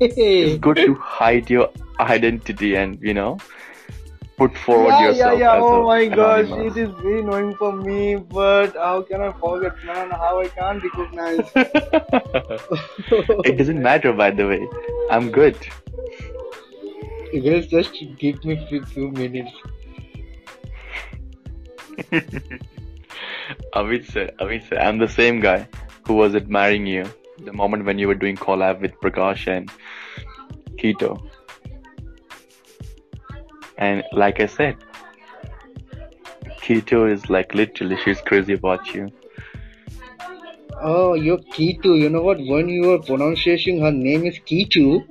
Okay. it's good to hide your identity and you know put forward yeah, yourself yeah, yeah. Oh a my gosh, anonymous. it is very annoying for me, but how can I forget, man? How I can't recognize? it doesn't matter by the way i'm good You Guys, just give me few, few minutes. Amit sir, Amit sir, I'm the same guy who was admiring you the moment when you were doing collab with Prakash and Keto. And like I said, Keto is like literally she's crazy about you. Oh, you're Kitu. You know what? When you were pronouncing her name is Kitu,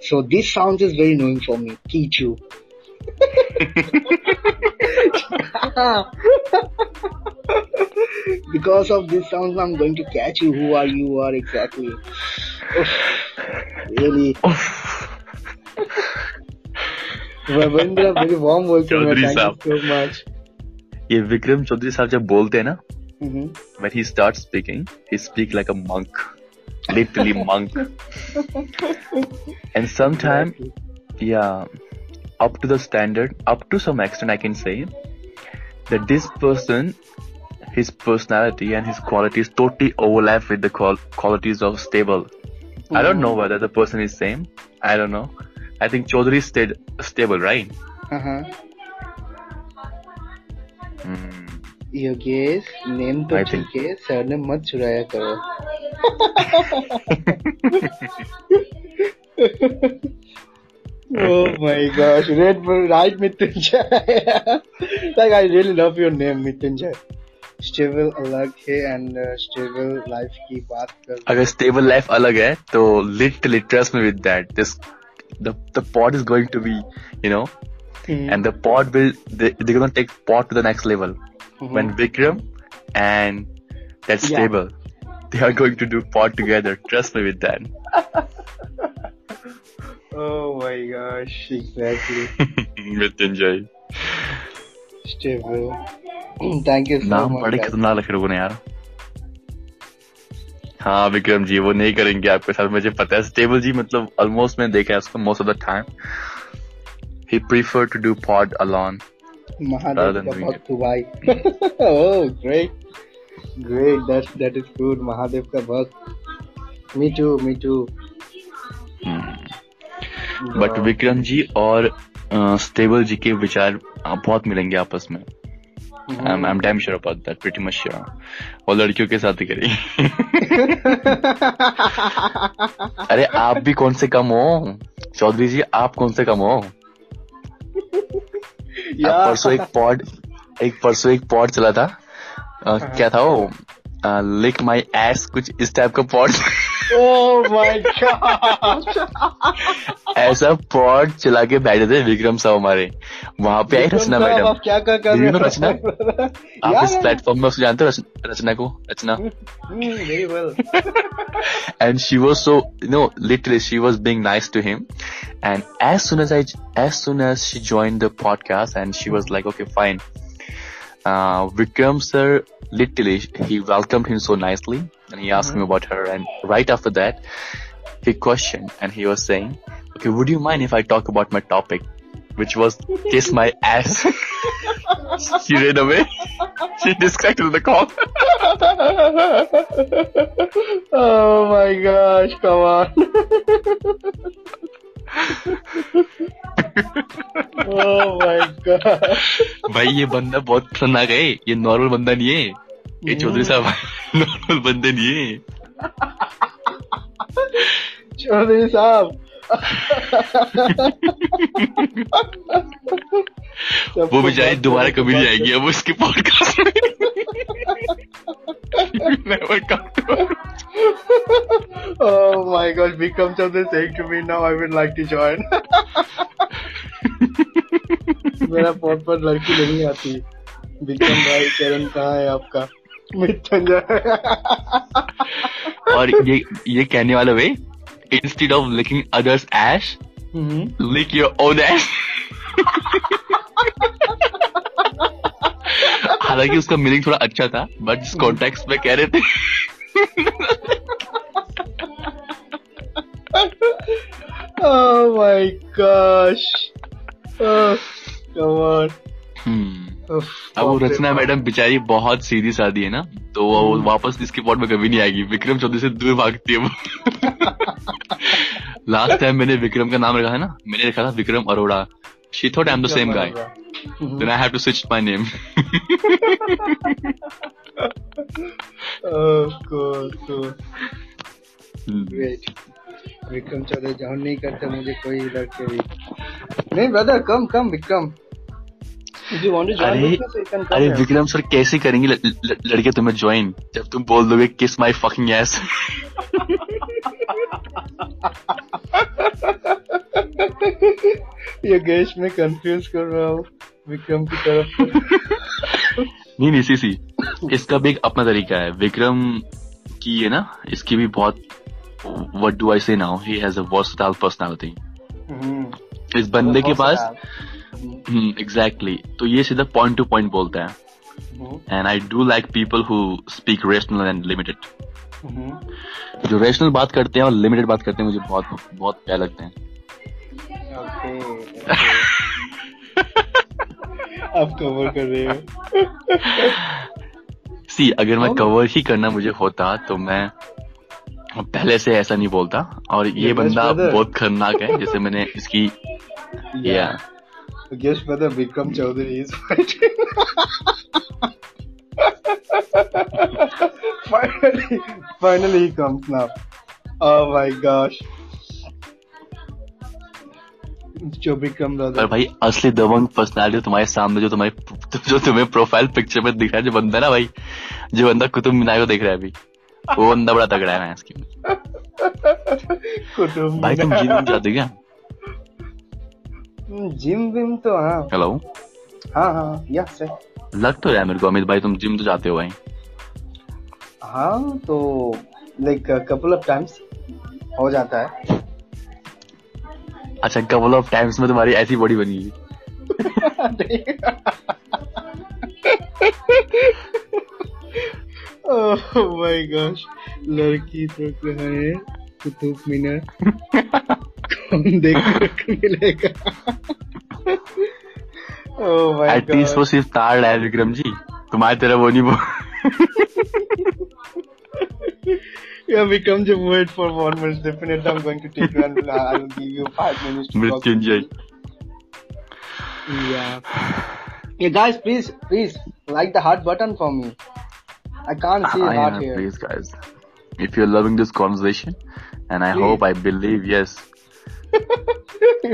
so this sounds is very knowing for me. Kitu. because of this sounds, I'm going to catch you. Who are you? Are exactly? Oof, really? Ravindra, very warm welcome. Chaudhary Thank साहब। you so much. ये विक्रम चौधरी साहब जब बोलते हैं ना Mhm. when he starts speaking, he speak like a monk, literally monk. And sometimes, yeah, up to the standard, up to some extent, I can say that this person, his personality and his qualities totally overlap with the qual- qualities of stable. I don't know whether the person is same. I don't know. I think Chaudhary stayed stable, right? Uh-huh. Hmm. Yogesh name तो ठीक है surname मत चुराया करो oh my gosh red bull right Mitunjay like I really love your name Mitunjay stable अलग है and stable life की बात कर अगर स्टेबल लाइफ अलग है तो literally trust me with that this the the pod is going to be you know mm. and the pod will they, they're gonna take pod to the next level. Mm-hmm. when vikram and that's yeah. stable they are going to do pod together. Trust me with that. Oh my gosh exactly. With enjoy. Stable. Thank you so now, much हाँ विक्रम जी वो नहीं करेंगे आपके साथ मुझे पता है। Stable जी मतलब ऑलमोस्ट मैंने देखा है उसको most of the time prefer to do pod alone rather Mahadev का भक्त भाई oh great great that that is good Mahadev का भक्त me too me too but Vikram ji और स्टेबल जी के विचार बहुत मिलेंगे आपस में। I am damn sure about that pretty much sure वो लड़कियों के साथ ही करेंगे। अरे आप भी कौन से कम हो? चौधरी जी आप कौन से कम हो. परसों एक पॉड एक परसों एक पॉड चला था। अ, क्या था वो? लिक माई एस कुछ इस टाइप का पॉड। oh my gosh ऐसा पॉड चला के बैठे थे विक्रम साहब हमारे वहां पे आई रचना विक्रम साहब, मैडम आप क्या क्या कर Do रहे you know हो रचना? आप Yeah, इस yeah. प्लेटफॉर्म में उसको जानते हो रच- रचना को रचना Hmm, very well and she was so you know literally she was being nice to him and as soon as i as soon as she joined the podcast and she was like okay fine uh vikram sir literally he welcomed him so nicely and he asked me about her and right after that he questioned and he was saying okay would you mind if i talk about my topic? Which was kiss my ass. She ran away. She disconnected the call. Oh my gosh come on oh भाई ये बंदा बहुत पसंद आ गए ये normal बंदा नहीं है। ये चौधरी साहब नॉर्मल बंदे नहीं है। चौधरी साहब वो बेचारी दोबारा कभी नहीं आएगी अब उसके पॉडकास्ट में। Never come to her. oh my god Vikram Chaudhary saying to me now I would like to join. मेरा पॉट पर लड़की नहीं आती। विक्रम भाई चरण कहाँ है आपका? मृत्युंजय और ये ये कहने वाला instead of licking others' ash mm-hmm. lick your own ass. हालाँकि उसका मीनिंग थोड़ा अच्छा था बट इस कॉन्टेक्स में कह रहे थे oh my gosh. Oh, come on. Hmm. अब वो रचना मैडम बेचारी बहुत सीधी सादी है ना तो वो वापस इसके पॉट में कभी नहीं आएगी। विक्रम चौधरी से दूर भागती है वो। लास्ट टाइम मैंने विक्रम का नाम रखा है ना मैंने रखा था Vikram Arora. She thought I am the same guy then I have to switch my name. Vikram Chaudhary join नहीं करते मुझे कोई इधर के भी। नहीं ब्रदर कम कम विक्रम। अरे अरे विक्रम सर कैसे करेंगे ल- ल- लड़के तुम्हें ज्वाइन जब तुम बोल दोगे किस माई फकिंग एस योगेश में कंफ्यूज कर रहा हूँ विक्रम की तरफ़ नहीं नहीं सी सी। इसका भी एक अपना तरीका है। विक्रम की है ना इसकी भी बहुत what do I say now he has a versatile personality इस बंदे के पास एग्जैक्टली तो ये सीधा पॉइंट टू पॉइंट बोलते है। And I do like people who speak rational and limited. जो रेशनल बात करते हैं और लिमिटेड बात करते हैं मुझे बहुत बहुत प्यार लगते हैं। आप कवर कर रहे हो। सी अगर मैं Oh. कवर ही करना मुझे होता तो मैं पहले से ऐसा नहीं बोलता। और ये Yes, बंदा बहुत खतरनाक है जैसे मैंने इसकी या Guess whether Vikram Chaudhary is fighting. finally, finally he comes now. Oh my gosh. जो विक्रम पर brother. भाई असली दबंग पर्सनालिटी तुम्हारे सामने जो तुम्हारे जो तुम्हें प्रोफ़ाइल पिक्चर में दिख रहा है जो बंदा ना भाई जो बंदा कुतुब मीनार को देख रहा है अभी वो बंदा बड़ा तगड़ा है इसकी भाई तुम जिम जाते क्या जिम विम तो हाँ। हेलो हाँ हाँ यस है लग तो रहा है मेरे को अमित भाई तुम जिम तो जाते हो भाई हाँ तो लाइक कपल ऑफ़ टाइम्स हो जाता है। अच्छा कपल ऑफ़ टाइम्स में तुम्हारी ऐसी बॉडी बनी है ओह माय गॉश लड़की तो कहाँ है? कुतुब मीनार। देखने को मिलेगा एटलीस्ट वो सिर्फ़ तार है विक्रम जी तुम्हारी तरह वो नहीं वो Yeah, Vikram, just wait for one minute. Definitely, I'm going to take you and uh, I'll give you five minutes to. Mrityunjay Yeah. Yeah, guys, please, please like the heart button for me. I can't see I heart am, here. please guys if you're loving this conversation and I Please. hope I believe yes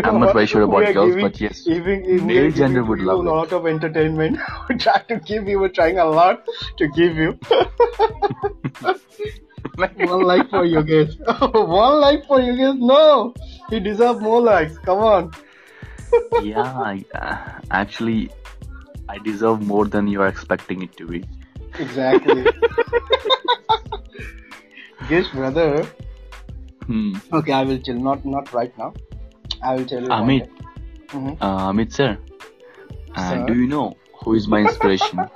I'm not very sure about girls, giving- but yes, male gender would you love a it. lot of entertainment. we try to give you. We're trying a lot to give you. One like for you guys. One like for you guys. No, he deserves more likes. Come on. yeah I, uh, actually I deserve more than you are expecting it to be Exactly. Yes, brother. Hmm. Okay, I will tell. Not not right now. I will tell you. Amit. Mhm. uh, Amit sir uh, Sir? do you know who is my inspiration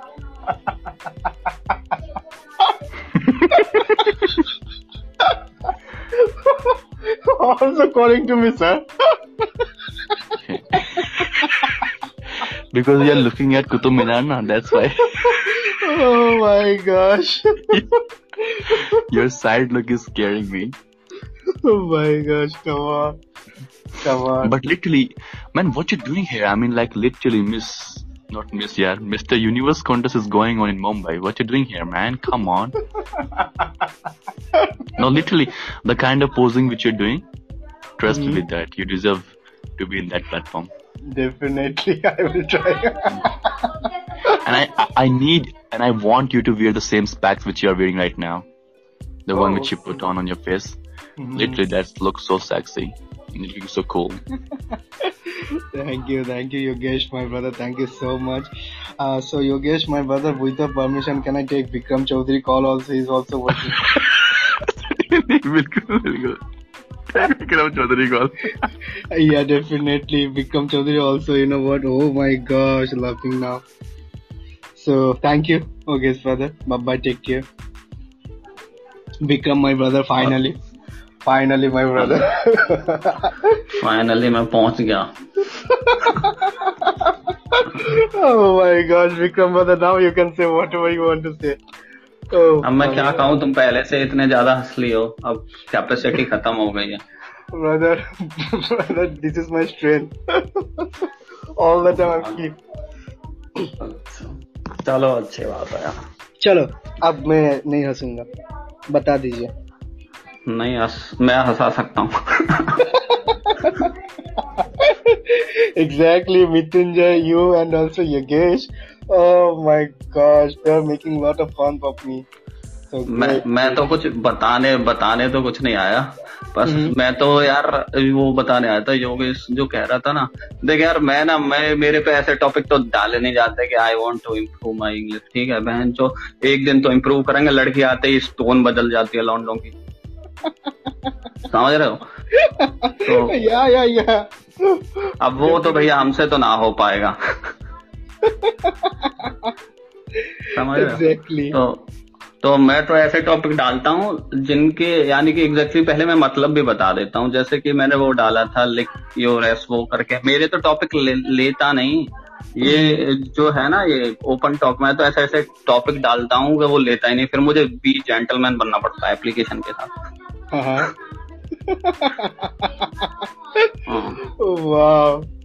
also calling to me, sir. because you are looking at Kutub Minar na that's why Oh my gosh. your side look is scaring me Oh my gosh, come on. Come on. But literally, man, what you doing here? I mean, like literally, Miss, not Miss, yeah, Mr. Universe contest is going on in Mumbai. What you doing here, man? Come on. no, literally, the kind of posing which you're doing, trust me mm-hmm. with that. You deserve to be in that platform. Definitely, I will try. And I, I, need and I want you to wear the same specs which you are wearing right now. The one Oh, which you oh. put on on your face. Literally, that looks so sexy. It looks so cool. thank you, thank you, Yogesh, my brother. Thank you so much. Uh, so, Yogesh, my brother, with the permission, can I take Vikram Chaudhary call also? He's also working. बिल्कुल बिल्कुल Vikram Chaudhary call yeah, definitely. Vikram Chaudhary also, you know what? Oh my gosh, laughing now. So, thank you, Yogesh, brother. Bye bye, take care. Vikram, my brother, finally. finally my brother finally मैं पहुँच गया। ओह my god Vikram brother now you can say whatever you want to say अब मैं क्या कहूँ तुम पहले से इतने ज़्यादा हंस हो अब कैपेसिटी खत्म हो गई है। Brother brother this is my strength all the चलो अच्छी बात है। चलो अब मैं नहीं हंसूँगा। बता दीजिए। नहीं हंस मैं हंसा सकता हूँ। Exactly Mitunjay you and also Yogesh. Oh my gosh they are making lot of fun of me. So मैं great. मैं तो कुछ बताने बताने तो कुछ नहीं आया। बस हम्म। मैं तो यार वो बताने आया था योगेश जो कह रहा था ना देख यार मैं ना मैं मेरे पे ऐसे टॉपिक तो डाले नहीं जाते कि I want to improve my English ठीक है बहन जो एक दिन तो इम्प्रूव करेंगे लड़की आते ही टोन बदल जाती है लौंडों की। समझ रहे हो? तो yeah yeah yeah अब वो तो भैया हमसे तो ना हो पाएगा। समझ रहे हो? Exactly. तो तो मैं तो ऐसे टॉपिक डालता हूँ जिनके यानी कि एग्जैक्टली पहले मैं मतलब भी बता देता हूँ। जैसे कि मैंने वो डाला था लिख योर एस वो करके। मेरे तो टॉपिक ले, लेता नहीं। ये जो है ना ये ओपन टॉक मैं तो ऐसे ऐसे टॉपिक डालता हूँ कि वो लेता ही नहीं। फिर मुझे बी जेंटलमैन बनना पड़ता है एप्लीकेशन के साथ। वाह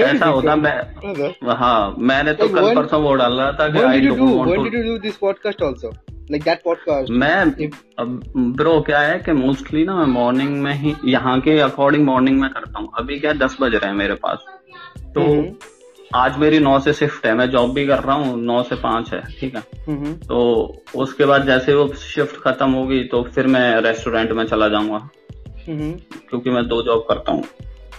ऐसा हाँ, हाँ तो कल परसों वो डाल रहा था ब्रो क्या है कि मोस्टली ना मैं मॉर्निंग में ही यहाँ के अकॉर्डिंग मॉर्निंग में करता हूँ। अभी क्या दस बज रहे हैं मेरे पास। तो. आज मेरी नौ से शिफ्ट है मैं जॉब भी कर रहा हूँ नौ से पाँच है ठीक है? तो उसके बाद जैसे वो शिफ्ट खत्म होगी तो फिर मैं रेस्टोरेंट में चला जाऊँगा क्योंकि मैं दो जॉब करता हूँ।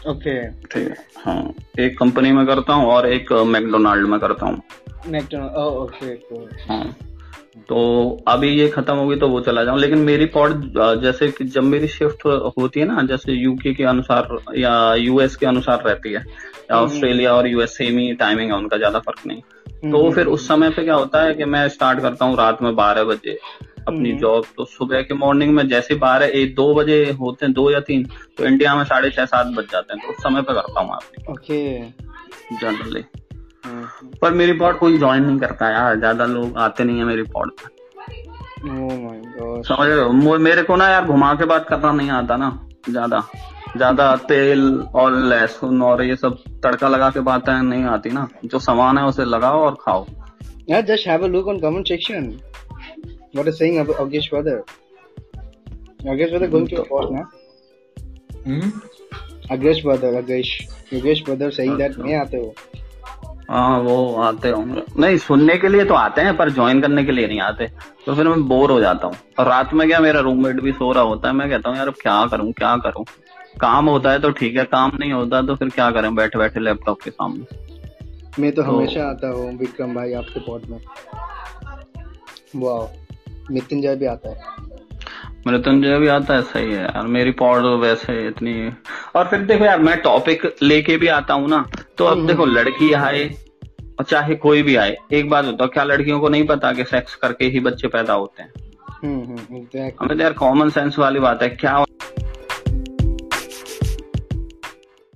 ओके ठीक है? हाँ एक कंपनी में करता हूँ और एक मैकडोनाल्ड में करता हूँ। मैकडोनाल्ड ओके हाँ। तो अभी ये खत्म होगी तो वो चला जाऊँ। लेकिन मेरी पॉड जैसे कि जब मेरी शिफ्ट होती है ना जैसे यूके के अनुसार या यूएस के अनुसार रहती है या ऑस्ट्रेलिया और यूएस सेम ही टाइमिंग है उनका ज़्यादा फ़र्क नहीं। तो हम्म, फिर उस समय पे क्या होता है कि मैं स्टार्ट करता हूँ रात में बारह बजे अपनी हम्म। जॉब तो सुबह के मॉर्निंग में जैसे बारह एक दो बजे होते हैं दो या तीन तो इंडिया में साढ़े छह सात बज जाते हैं। तो उस समय पे करता हूँ आप okay जनरली हम्म, पर मेरी पॉड कोई ज्वाइन नहीं करता यार ज़्यादा लोग आते नहीं है मेरी पॉड oh समझ रहे मेरे को ना यार घुमा के बात करना नहीं आता ना ज़्यादा। ज़्यादा तेल और लहसुन और ये सब तड़का लगा के बात है नहीं आती ना। जो सामान है उसे लगाओ और खाओ। यार just have a look on comment section what is saying about Agesh brother Agesh brother going to a for ना हम Agesh brother Agesh Yogesh brother saying that मैं आते हूँ। हाँ वो आते होंगे। नहीं सुनने के लिए तो आते हैं पर ज्वाइन करने के लिए नहीं आते। तो फिर मैं बोर हो जाता हूँ। और रात में क्या मेरा रूममेट भी सो रहा होता है? मैं कहता हूँ यार अब क्या करूँ क्या करूँ? काम होता है तो ठीक है काम नहीं होता तो फिर क्या करें? बैठे बैठे लैपटॉप के सामने। मैं तो तो- हमेशा आता हूँ विक्रम भाई आपके पॉड में. वाह मृत्युंजय भी आता है. मृत्युंजय भी आता है सही है यार। मेरी पॉड वैसे इतनी और फिर देखो यार मैं टॉपिक लेके भी आता हूँ ना तो अब देखो लड़की आए और चाहे कोई भी आए एक बात होता क्या लड़कियों को नहीं पता कि सेक्स करके ही बच्चे पैदा होते हैं? हम्म हम्म हमें तो यार कॉमन सेंस वाली बात है क्या